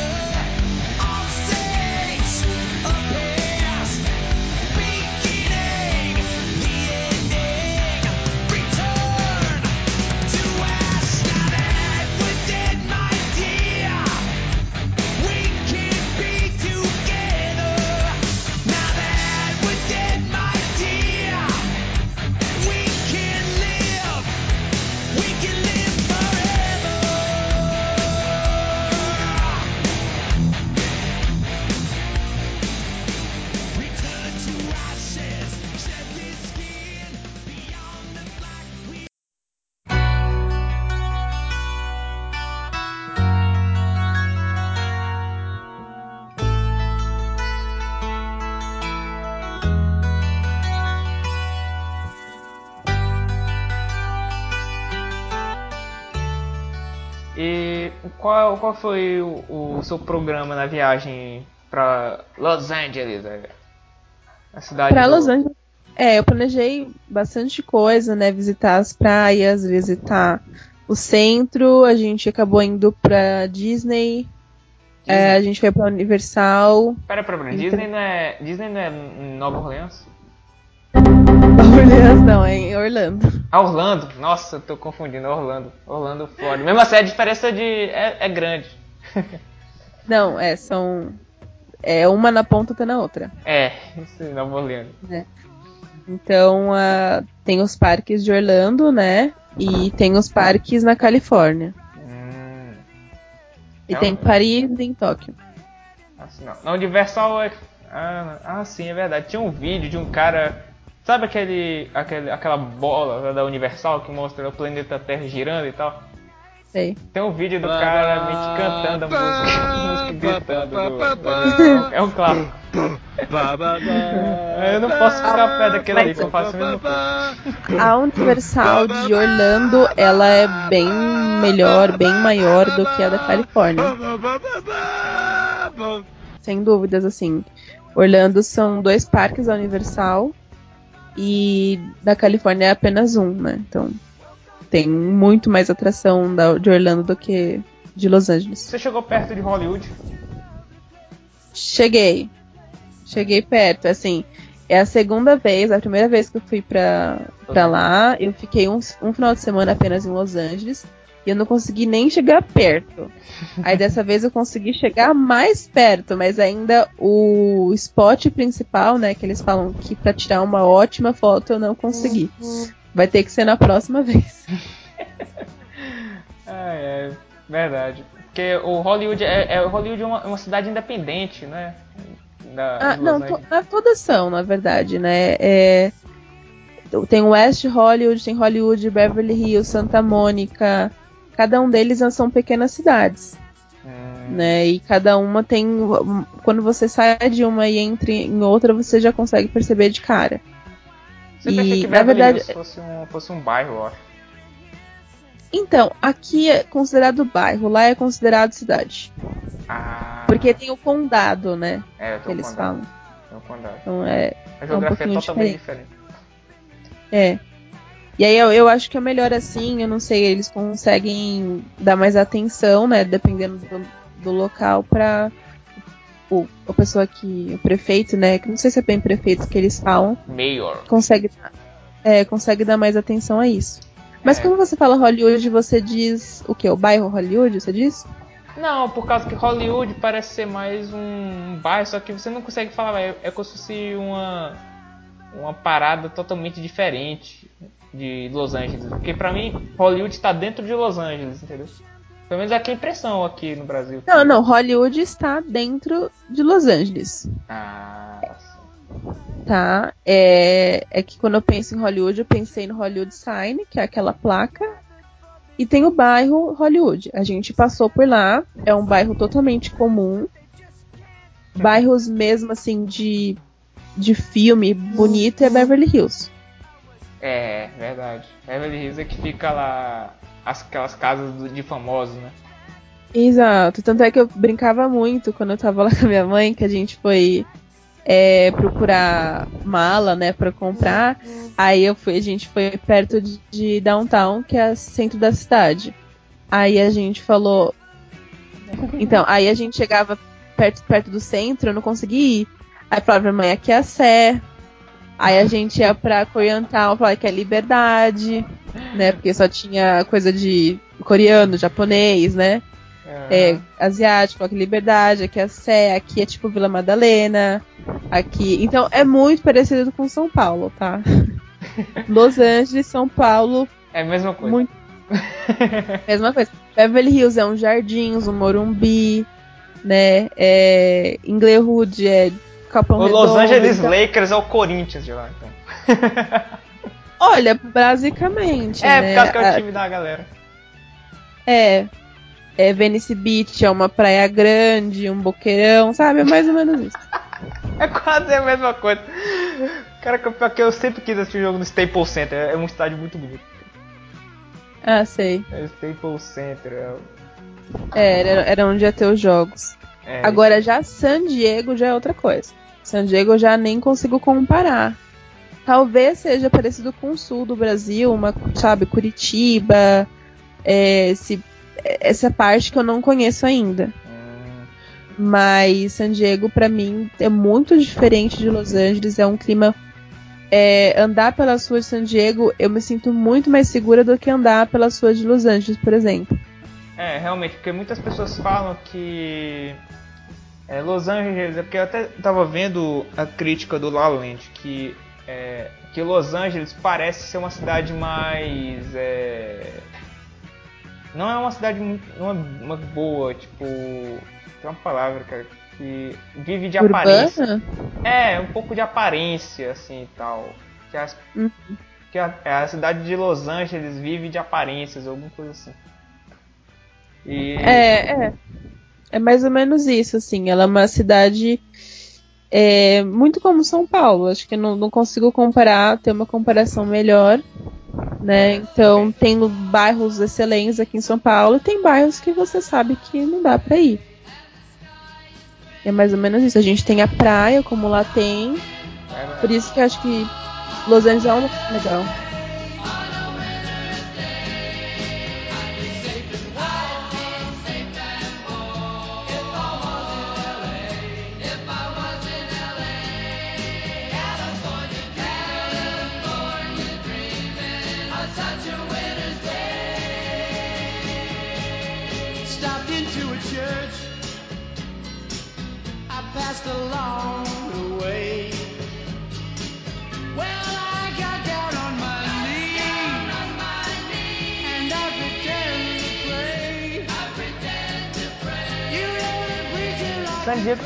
Speaker 1: Qual, qual foi o, o seu programa na viagem pra Los Angeles? é? A cidade
Speaker 2: Pra
Speaker 1: do-
Speaker 2: Los Angeles. É, eu planejei bastante coisa, né? Visitar as praias, visitar o centro. A gente acabou indo pra Disney. É, a gente foi pra Universal.
Speaker 1: Pera, pera, pera.
Speaker 2: Então-
Speaker 1: Disney não é. Disney não é em Nova Orleans?
Speaker 2: Orleans não, é em Orlando.
Speaker 1: Ah, Orlando? Nossa, eu tô confundindo. Orlando. Orlando, Flórida. Mesmo assim, a diferença de. é, é grande.
Speaker 2: Não, é, são. É uma na ponta, outra na outra.
Speaker 1: É, isso é Nova Orleans.
Speaker 2: Então, ah, tem os parques de Orlando, né? E tem os parques na Califórnia.
Speaker 1: Hum.
Speaker 2: E
Speaker 1: Não.
Speaker 2: tem Paris e em Tóquio.
Speaker 1: Assim, não. Na Universal é. Ah, ah, sim, é verdade. Tinha um vídeo de um cara. Sabe aquele, aquele aquela bola da Universal que mostra o planeta Terra girando e tal?
Speaker 2: Sei.
Speaker 1: Tem um vídeo do cara que cantando a música, a música gritando. do- É um clássico. Eu não posso ficar perto daquele ali que eu faço coisa.
Speaker 2: A Universal de Orlando, ela é bem melhor, bem maior do que a da Califórnia. Sem dúvidas, assim. Orlando são dois parques da Universal e da Califórnia é apenas um, né? Então tem muito mais atração da, de Orlando do que de Los Angeles.
Speaker 1: Você chegou perto de Hollywood?
Speaker 2: Cheguei. Cheguei perto, assim. É a segunda vez, a primeira vez que eu fui pra, pra lá, eu fiquei um, um final de semana apenas em Los Angeles e eu não consegui nem chegar perto. Aí dessa vez eu consegui chegar mais perto, mas ainda o spot principal, né, que eles falam que pra tirar uma ótima foto eu não consegui. Vai ter que ser na próxima vez.
Speaker 1: Ah, é verdade. Porque o Hollywood é, é Hollywood é uma, uma cidade independente, né? Da,
Speaker 2: Ah, não, to- todas são, na verdade, né? É, tem West Hollywood, tem Hollywood, Beverly Hills, Santa Mônica. Cada um deles são pequenas cidades,
Speaker 1: Hum,
Speaker 2: né? E cada uma tem. Quando você sai de uma e entra em outra, você já consegue perceber de cara.
Speaker 1: Você pensa
Speaker 2: e,
Speaker 1: que
Speaker 2: na verdade-
Speaker 1: Hills fosse um, fosse um bairro, eu acho.
Speaker 2: Então, aqui é considerado bairro, lá é considerado cidade.
Speaker 1: Ah,
Speaker 2: Porque tem o condado, né?
Speaker 1: é, tem um
Speaker 2: eles
Speaker 1: condado.
Speaker 2: falam.
Speaker 1: Tem um condado.
Speaker 2: Então é,
Speaker 1: A geografia é
Speaker 2: pouquinho
Speaker 1: totalmente diferente.
Speaker 2: É. E aí eu, eu acho que é melhor assim, eu não sei, eles conseguem dar mais atenção, né, dependendo do, do local pra o, a pessoa que, o prefeito, né, que não sei se é bem prefeito que eles falam,
Speaker 1: Mayor.
Speaker 2: consegue, é, consegue dar mais atenção a isso. Mas
Speaker 1: É.
Speaker 2: quando você fala Hollywood, você diz o quê? O bairro Hollywood, você diz?
Speaker 1: Não, por causa que Hollywood parece ser mais um bairro, só que você não consegue falar, é, é como se fosse uma, uma parada totalmente diferente de Los Angeles. Porque pra mim, Hollywood está dentro de Los Angeles, entendeu? Pelo menos aqui é a impressão aqui no Brasil.
Speaker 2: Não, não, Hollywood está dentro de Los Angeles.
Speaker 1: Ah,
Speaker 2: tá? É, é que quando eu penso em Hollywood, eu pensei no Hollywood Sign, que é aquela placa, e tem o bairro Hollywood. A gente passou por lá, é um bairro totalmente comum. Bairros mesmo assim de, de filme bonito é Beverly Hills.
Speaker 1: É, verdade. Beverly Hills é que fica lá as, aquelas casas do- de famosos, né?
Speaker 2: Exato, tanto é que eu brincava muito quando eu tava lá com a minha mãe, que a gente foi é, procurar mala, né, pra comprar. Aí eu fui, a gente foi perto de, de downtown, que é centro da cidade. Aí a gente falou. Então, aí a gente chegava perto, perto do centro, eu não conseguia ir. Aí falava, mãe, aqui é a Sé. Aí a gente ia pra Koreatown, falava que é liberdade, né? Porque só tinha coisa de coreano, japonês, né? É, asiático, aqui Liberdade, aqui é a Sé, aqui é tipo Vila Madalena, aqui. Então é muito parecido com São Paulo, tá? Los Angeles, São Paulo,
Speaker 1: É a mesma coisa.
Speaker 2: muito mesma coisa. Beverly Hills é um Jardins, um Morumbi, né? É, Inglewood é Capão
Speaker 1: o Los Angeles
Speaker 2: então-
Speaker 1: Lakers é o Corinthians de lá, então.
Speaker 2: Olha, basicamente,
Speaker 1: É,
Speaker 2: né?
Speaker 1: por causa que é o
Speaker 2: a-
Speaker 1: time da galera.
Speaker 2: É. É Venice Beach, é uma praia grande, um boqueirão, sabe? É mais ou menos isso.
Speaker 1: É quase a mesma coisa. Cara, que pior que eu sempre quis assistir o jogo no Staples Center. É um estádio muito bonito.
Speaker 2: Ah, sei.
Speaker 1: É o Staples Center. É.
Speaker 2: É, era, era onde ia ter os jogos.
Speaker 1: É,
Speaker 2: Agora já San Diego já é outra coisa. San Diego eu já nem consigo comparar. Talvez seja parecido com o sul do Brasil, uma, sabe, Curitiba, é, esse, essa parte que eu não conheço ainda. Mas San Diego, pra mim, é muito diferente de Los Angeles. É um clima. é, andar pelas ruas de San Diego, eu me sinto muito mais segura do que andar pelas ruas de Los Angeles, por exemplo.
Speaker 1: É, realmente, porque muitas pessoas falam que é, Los Angeles, é porque eu até tava vendo a crítica do La La Land, que, é, que Los Angeles parece ser uma cidade mais. é, não é uma cidade muito. É uma boa, tipo. Tem uma palavra, cara, que vive de aparência.
Speaker 2: Urbana?
Speaker 1: É, um pouco de aparência, assim e tal. Que, as-
Speaker 2: Uhum.
Speaker 1: que a, a cidade de Los Angeles vive de aparências, alguma coisa assim. E,
Speaker 2: É, é. É mais ou menos isso, assim. Ela é uma cidade é, muito como São Paulo. Acho que não, não consigo comparar, ter uma comparação melhor. Né? Então, tem bairros excelentes aqui em São Paulo e tem bairros que você sabe que não dá pra ir. É mais ou menos isso. A gente tem a praia, como lá tem. Por isso que eu acho que Los Angeles é um legal.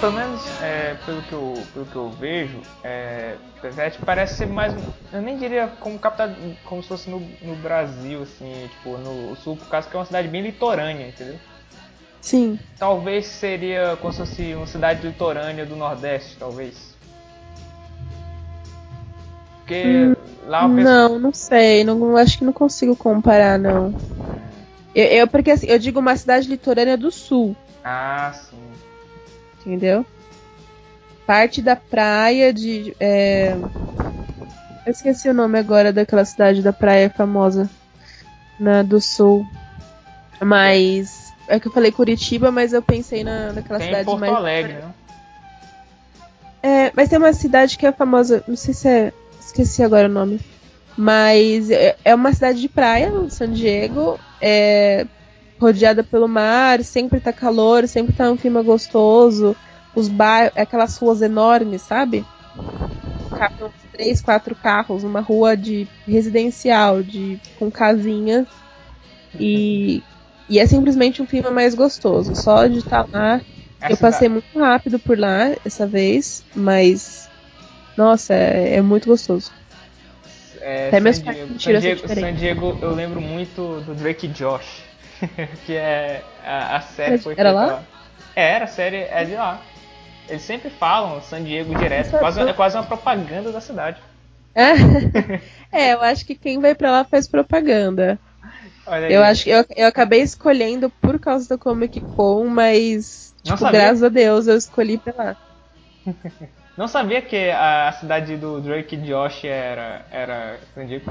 Speaker 1: Pelo menos é, pelo, que eu, pelo que eu vejo, é, parece ser mais. Eu nem diria como capital, como se fosse no, no Brasil, assim, tipo, no sul, por causa que é uma cidade bem litorânea, entendeu?
Speaker 2: Sim.
Speaker 1: Talvez seria como se fosse uma cidade litorânea do Nordeste, talvez. Porque lá o pessoal.
Speaker 2: Não, não sei. Não, acho que não consigo comparar, não. Eu, eu- porque assim, eu digo uma cidade litorânea do sul,
Speaker 1: Ah, sim.
Speaker 2: Entendeu? Parte da praia de. é, Eu esqueci o nome agora daquela cidade da praia famosa na do sul. Mas. É que eu falei Curitiba, mas eu pensei na, naquela
Speaker 1: Tem
Speaker 2: cidade
Speaker 1: Porto
Speaker 2: mais.
Speaker 1: Alegre, né?
Speaker 2: É, mas tem uma cidade que é famosa, não sei se é. Esqueci agora o nome. Mas é, é uma cidade de praia, San Diego, é rodeada pelo mar, sempre tá calor, sempre tá um clima gostoso. Os bairros, aquelas ruas enormes, sabe? Uns três, quatro carros, uma rua de residencial, de com casinhas. E, e é simplesmente um clima mais gostoso. Só de estar lá
Speaker 1: A
Speaker 2: eu passei muito rápido por lá essa vez, mas. Nossa, é, é muito gostoso.
Speaker 1: É,
Speaker 2: Até
Speaker 1: San
Speaker 2: meus
Speaker 1: Diego, San Diego. San Diego, eu lembro muito do Drake Josh, que é a, a série
Speaker 2: Era-
Speaker 1: foi
Speaker 2: era
Speaker 1: feita
Speaker 2: lá?
Speaker 1: É, era a série é de lá. Eles sempre falam San Diego direto,
Speaker 2: Nossa,
Speaker 1: quase, é quase uma propaganda da cidade.
Speaker 2: é, eu acho que quem vai pra lá faz propaganda. Eu acho que eu, eu acabei escolhendo por causa da Comic Con, mas. Tipo, graças a Deus eu escolhi pra lá.
Speaker 1: Não sabia que a cidade do Drake e Josh era, era San Diego.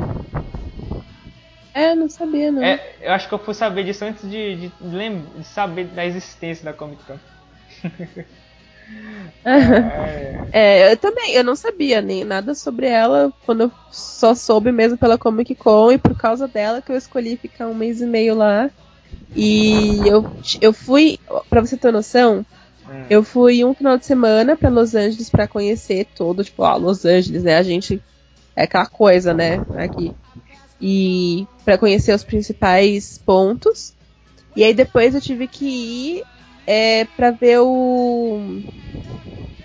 Speaker 2: É, não sabia, não.
Speaker 1: É, eu acho que eu fui saber disso antes de, de, de saber da existência da Comic Con. É,
Speaker 2: É, eu também, eu não sabia nem nada sobre ela quando eu só soube mesmo pela Comic Con e por causa dela que eu escolhi ficar um mês e meio lá. E eu, eu fui, pra você ter noção,
Speaker 1: hum.
Speaker 2: eu fui um final de semana pra Los Angeles pra conhecer todo, tipo, ó, Los Angeles, né? A gente é aquela coisa, né? Aqui. E pra conhecer os principais pontos. E aí depois eu tive que ir é, pra ver o.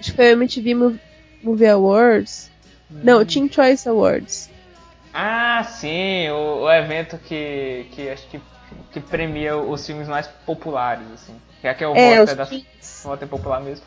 Speaker 2: Acho que foi o MTV Mov- Movie Awards. Não, o Teen Choice Awards.
Speaker 1: Ah, sim, o, o evento que, que acho que, que premia os filmes mais populares, assim. Que é que é o
Speaker 2: É,
Speaker 1: voto é da voto é popular mesmo.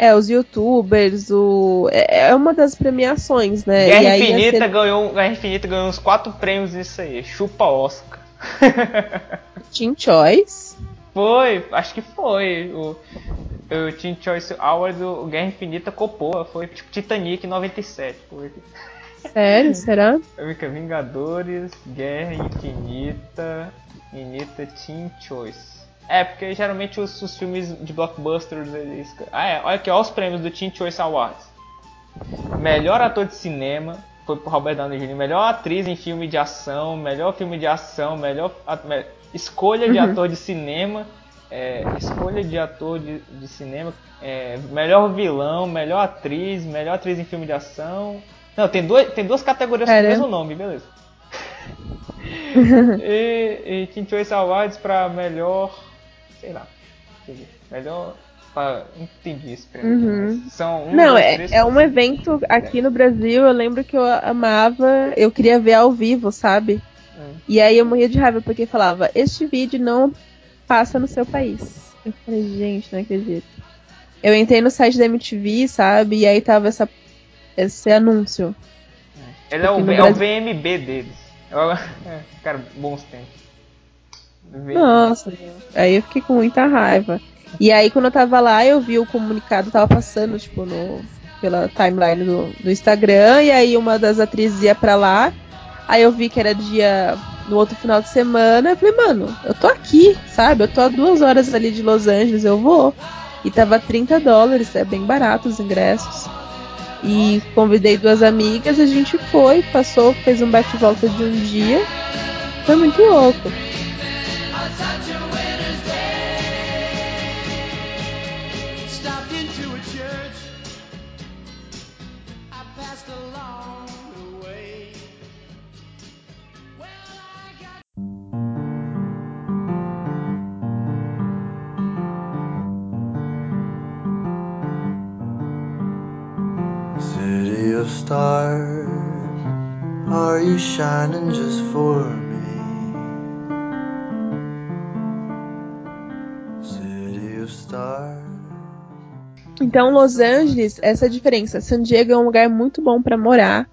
Speaker 2: É, os youtubers, o. É é uma das premiações, né?
Speaker 1: Guerra
Speaker 2: e
Speaker 1: Infinita
Speaker 2: cele-
Speaker 1: ganhou, Guerra Infinita ganhou uns quatro prêmios nisso aí. Chupa Oscar.
Speaker 2: Teen Choice?
Speaker 1: Foi, acho que foi. O, o Teen Choice Award, o Guerra Infinita copou. Foi tipo Titanic 97. Foi.
Speaker 2: Sério? Será?
Speaker 1: Fica Vingadores, Guerra Infinita, Infinita Teen Choice. É, porque geralmente os, os filmes de blockbusters eles. Ah, é, olha aqui, olha os prêmios do Teen Choice Awards. Melhor ator de cinema foi pro Robert Downey Jr. Melhor atriz em filme de ação, melhor filme de ação, melhor me- escolha de ator de cinema, é, escolha de ator de, de cinema, é, melhor vilão, melhor atriz, melhor atriz em filme de ação. Não, tem, dois, tem duas categorias com o mesmo nome, beleza. e, e Teen Choice Awards pra melhor. Sei lá. deixa eu não entendi esse aqui,
Speaker 2: Uhum.
Speaker 1: mas São um,
Speaker 2: Não,
Speaker 1: dois,
Speaker 2: é,
Speaker 1: três,
Speaker 2: é um evento aqui no Brasil, eu lembro que eu amava, eu queria ver ao vivo, sabe?
Speaker 1: Hum.
Speaker 2: E aí eu morria de raiva porque falava, este vídeo não passa no seu país. Eu falei, gente, não acredito. Eu entrei no site da MTV, sabe? E aí tava essa, esse anúncio.
Speaker 1: Ele é o, é o. VMB deles. É é, cara, bons tempos.
Speaker 2: Nossa, aí eu fiquei com muita raiva. E aí quando eu tava lá, eu vi o comunicado, tava passando, tipo, no, pela timeline do, do Instagram, e aí uma das atrizes ia pra lá, aí eu vi que era dia no outro final de semana, eu falei, mano, eu tô aqui, sabe? Eu tô a duas horas ali de Los Angeles, eu vou. E tava 30 dólares, é bem barato os ingressos. E convidei duas amigas, a gente foi, passou, fez um bate-volta de um dia. Foi muito louco.
Speaker 4: City of stars, are you shining just for me?
Speaker 2: Então, Los Angeles, essa é a diferença. San Diego é um lugar muito bom pra morar,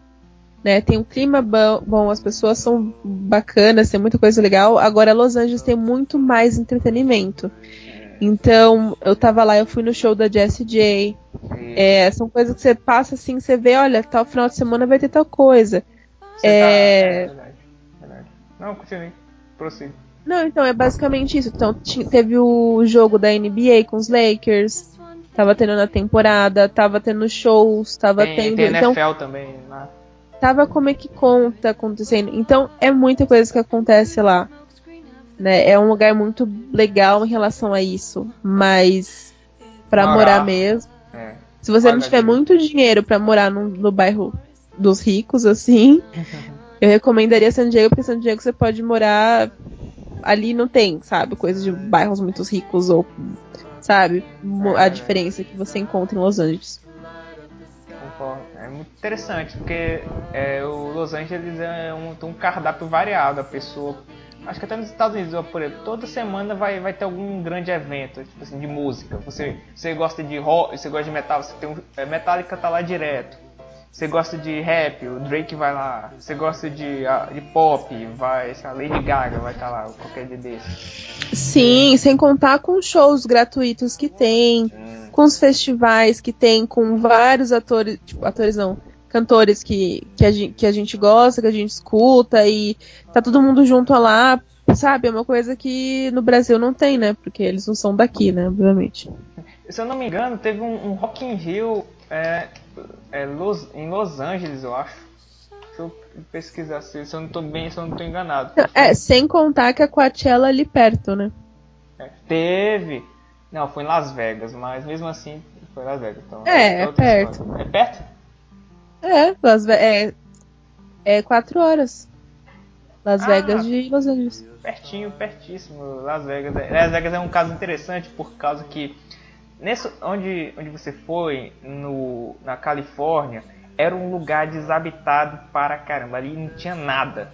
Speaker 2: né? Tem um clima bom, bom, as pessoas são bacanas, tem muita coisa legal. Agora, Los Angeles tem muito mais entretenimento. Então, eu tava lá, eu fui no show da Jessie J. É, são coisas que você passa assim, você vê, olha, tal final de semana vai ter tal coisa.
Speaker 1: Você
Speaker 2: é-
Speaker 1: tá- verdade, verdade. Não, continue. Prossiga.
Speaker 2: Não, então é basicamente isso. Então, teve o jogo da NBA com os Lakers. Tava tendo na temporada, tava tendo shows, tava
Speaker 1: Tem,
Speaker 2: tendo.
Speaker 1: tem
Speaker 2: então,
Speaker 1: NFL também lá.
Speaker 2: tava como é que conta acontecendo. Então é muita coisa que acontece lá. Né? É um lugar muito legal em relação a isso. Mas pra
Speaker 1: Morar.
Speaker 2: morar mesmo.
Speaker 1: É.
Speaker 2: Se você não tiver muito dinheiro pra morar no, no bairro dos ricos, assim, eu recomendaria San Diego, porque San Diego você pode morar. Ali não tem, sabe? Coisas de bairros muito ricos ou. Sabe? A
Speaker 1: É.
Speaker 2: diferença que você encontra em Los Angeles.
Speaker 1: Concordo. É muito interessante, porque é, o Los Angeles é um, um cardápio variado. A pessoa. Acho que até nos Estados Unidos, por exemplo, toda semana vai, vai ter algum grande evento, tipo assim, de música. Você, você gosta de rock, você gosta de metal, você tem um. é, Metallica tá lá direto. Você gosta de rap, o Drake vai lá. Você gosta de, de pop, vai, sei lá, Lady Gaga vai estar lá, qualquer dia desse.
Speaker 2: Sim, sem contar com shows gratuitos que tem,
Speaker 1: Hum,
Speaker 2: com os festivais que tem, com vários atores, tipo, atores não, cantores que, que, a gente, que a gente gosta, que a gente escuta e tá todo mundo junto lá, sabe? É uma coisa que no Brasil não tem, né? Porque eles não são daqui, né? Obviamente.
Speaker 1: Se eu não me engano, teve um, um Rock in Rio é, é, Los- em Los Angeles, eu acho. Deixa eu pesquisar se, eu não tô bem, se eu não tô enganado.
Speaker 2: É, sem contar que a Coachella é ali perto, né?
Speaker 1: É, teve. Não, foi em Las Vegas, mas mesmo assim foi Las Vegas. Então,
Speaker 2: É, é perto.
Speaker 1: história. É perto?
Speaker 2: É, Las Ve é, é quatro horas. Las
Speaker 1: Ah.
Speaker 2: Vegas de Los Angeles.
Speaker 1: Pertinho, pertíssimo. Las Vegas. é- Las Vegas é um caso interessante por causa que nesse, onde, onde você foi, no, na Califórnia, era um lugar desabitado para caramba. Ali não tinha nada.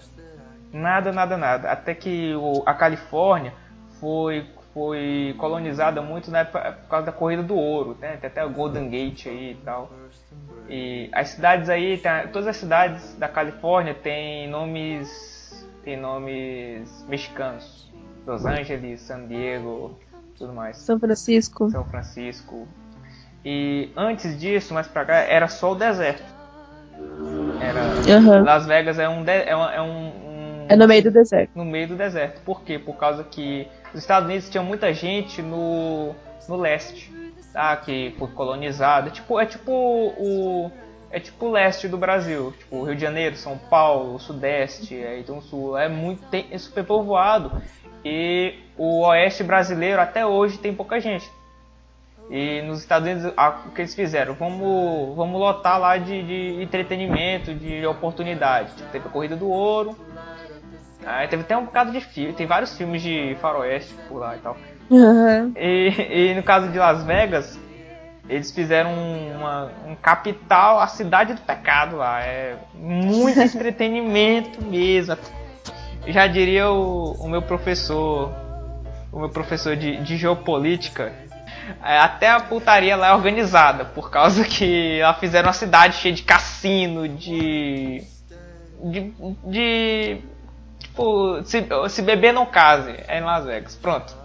Speaker 1: Nada, nada, nada. Até que o- a Califórnia foi, foi colonizada muito época, por causa da corrida do ouro, né? Tem até o Golden Gate aí e tal. E as cidades aí, tem- todas as cidades da Califórnia têm nomes tem nomes mexicanos. Los Angeles, San Diego, tudo mais.
Speaker 2: São Francisco.
Speaker 1: São Francisco. E antes disso, mais pra cá, era só o deserto. Era
Speaker 2: Aham.
Speaker 1: Las Vegas é um de- é, uma- é um, um-
Speaker 2: É no meio do deserto.
Speaker 1: no meio do deserto. Por quê? Por causa que os Estados Unidos tinham muita gente no, no leste, tá? Que foi colonizado. É tipo, é tipo o é tipo o leste do Brasil, tipo Rio de Janeiro, São Paulo, Sudeste, aí tem o Sul. É muito tem, é super povoado e o Oeste brasileiro até hoje tem pouca gente. E nos Estados Unidos, a- o que eles fizeram? Vamos, vamos lotar lá de, de entretenimento, de oportunidade. Teve a Corrida do Ouro. Aí teve até um bocado de filme. Tem vários filmes de faroeste por lá e tal.
Speaker 2: Aham.
Speaker 1: E, e no caso de Las Vegas, eles fizeram uma, um capital, a cidade do pecado lá. É muito entretenimento mesmo. Já diria o, o meu professor, o meu professor de, de geopolítica, é, até a putaria lá é organizada, por causa que lá fizeram uma cidade cheia de cassino, de. de. de tipo, se, se beber não case, é em Las Vegas. Pronto.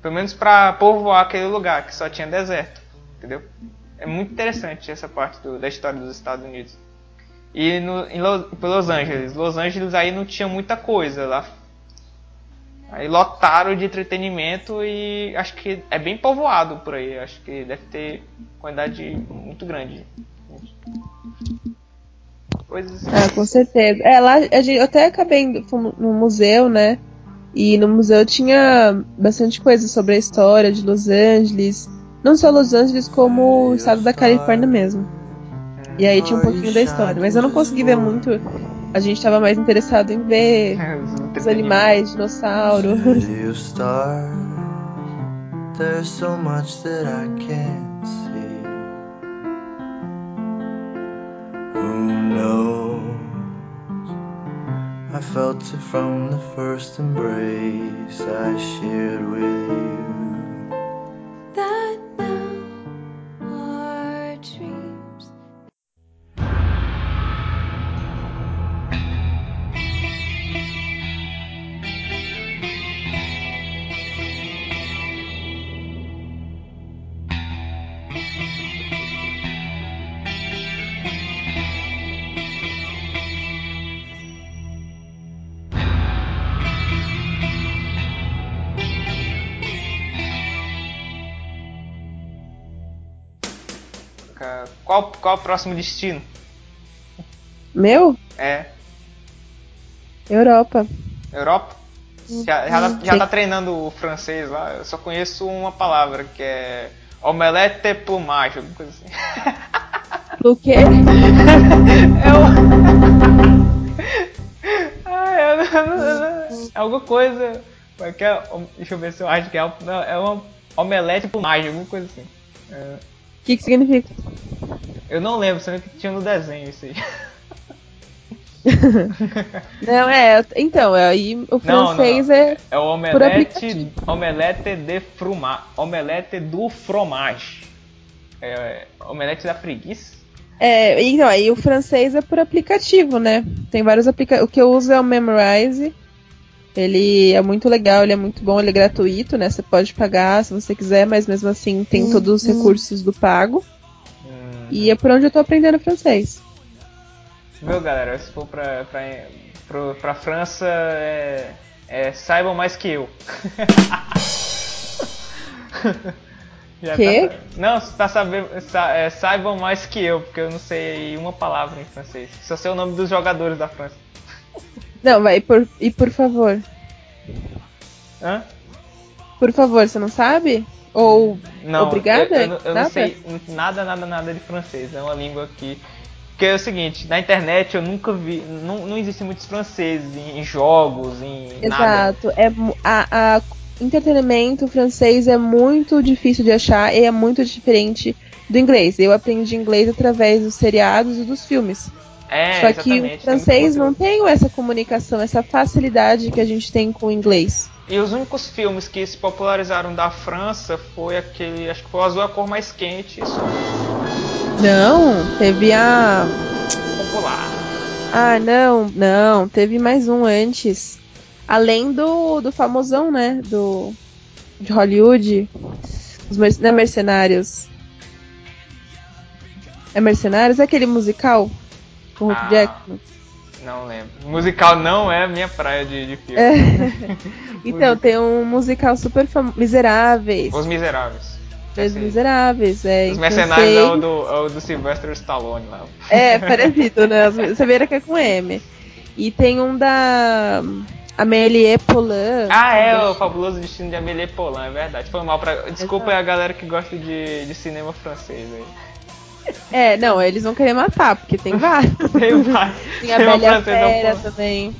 Speaker 1: Pelo menos pra povoar aquele lugar que só tinha deserto. Entendeu? É muito interessante essa parte do- da história dos Estados Unidos. E no, em Los, Los Angeles. Los Angeles aí não tinha muita coisa lá. Aí lotaram de entretenimento e acho que é bem povoado por aí. Acho que deve ter quantidade muito grande. Coisas
Speaker 2: Ah, com certeza. É, lá a gente, eu até acabei indo no museu, né? E no museu tinha bastante coisa sobre a história de Los Angeles. Não só Los Angeles, como o estado da Califórnia mesmo. E aí tinha um pouquinho da história. Mas eu não consegui ver muito. A gente tava mais interessado em ver os animais, dinossauro.
Speaker 4: There's so much that I can't see. Who knows? I felt it from the first embrace I shared with you.
Speaker 5: that
Speaker 1: Qual, o próximo destino?
Speaker 2: Meu?
Speaker 1: É.
Speaker 2: Europa.
Speaker 1: Europa? Já, já, tá, já tá treinando o francês lá? Eu só conheço uma palavra que é omelette plumage, alguma coisa assim.
Speaker 2: O quê?
Speaker 1: É o. ah, eu não, não- é alguma coisa. como é é? Deixa eu ver se eu acho que é. Não, é uma omelete plumage, alguma coisa assim. É,
Speaker 2: O que, que significa?
Speaker 1: Eu não lembro, sendo que tinha no desenho isso aí.
Speaker 2: Não, é. Então, aí o
Speaker 1: Não,
Speaker 2: francês
Speaker 1: não,
Speaker 2: é.
Speaker 1: É o omelete, omelete de fromage. Omelete do fromage. É, omelete da preguiça?
Speaker 2: É, então, aí o francês é por aplicativo, né? Tem vários aplicativos. O que eu uso é o Memrise. Ele é muito legal, ele é muito bom, ele é gratuito, né? Você pode pagar se você quiser, mas mesmo assim tem todos os recursos do pago. E é por onde eu tô aprendendo francês.
Speaker 1: Viu, galera? Se for pra, pra, pro- pra França, é, é, saibam mais que eu. Já
Speaker 2: Quê?
Speaker 1: Tá, não, você tá sabendo, sa- é, saibam mais que eu, porque eu não sei uma palavra em francês. Só sei o nome dos jogadores da França.
Speaker 2: Não, vai, e por, e por favor.
Speaker 1: Hã?
Speaker 2: Por favor, você não sabe? Ou
Speaker 1: Não,
Speaker 2: obrigada?
Speaker 1: Eu, eu não- eu não
Speaker 2: Nada?
Speaker 1: sei nada, nada, nada de francês. É uma língua que. Porque é o seguinte, na internet eu nunca vi. Não, não existem muitos franceses em, em jogos, em nada.
Speaker 2: Exato. É, mu- a, a entretenimento francês é muito difícil de achar e é muito diferente do inglês. Eu aprendi inglês através dos seriados e dos filmes.
Speaker 1: É,
Speaker 2: Só que o francês
Speaker 1: tem
Speaker 2: não tem essa comunicação, essa facilidade que a gente tem com o inglês.
Speaker 1: E os únicos filmes que se popularizaram da França foi aquele. Acho que foi o Azul é a cor mais quente. Isso
Speaker 2: Não, teve a.
Speaker 1: popular.
Speaker 2: Ah, não, não, teve mais um antes. Além do, do famosão, né? Do. De Hollywood. Os merc não é Mercenários. É Mercenários? É aquele musical? Com o
Speaker 1: Ah.
Speaker 2: Jackman?
Speaker 1: Não lembro. Musical não é a minha praia de, de filme.
Speaker 2: É. Então, tem um musical super famoso. Miseráveis.
Speaker 1: Os Miseráveis.
Speaker 2: Os. Miseráveis, é.
Speaker 1: Os
Speaker 2: então
Speaker 1: Mercenários
Speaker 2: sei-
Speaker 1: é o do, é o do Sylvester Stallone lá.
Speaker 2: É, parecido, né? Você vê que é com M. E tem um da Amélie Poulain.
Speaker 1: Ah, é, o Fabuloso Destino de Amélie Poulain, é verdade. Foi mal pra. Desculpa aí a galera que gosta de, de cinema francês aí.
Speaker 2: É, não, eles vão querer matar, porque tem vários.
Speaker 1: Tem vários.
Speaker 2: Tem a
Speaker 1: Tem
Speaker 2: Bela Fera também.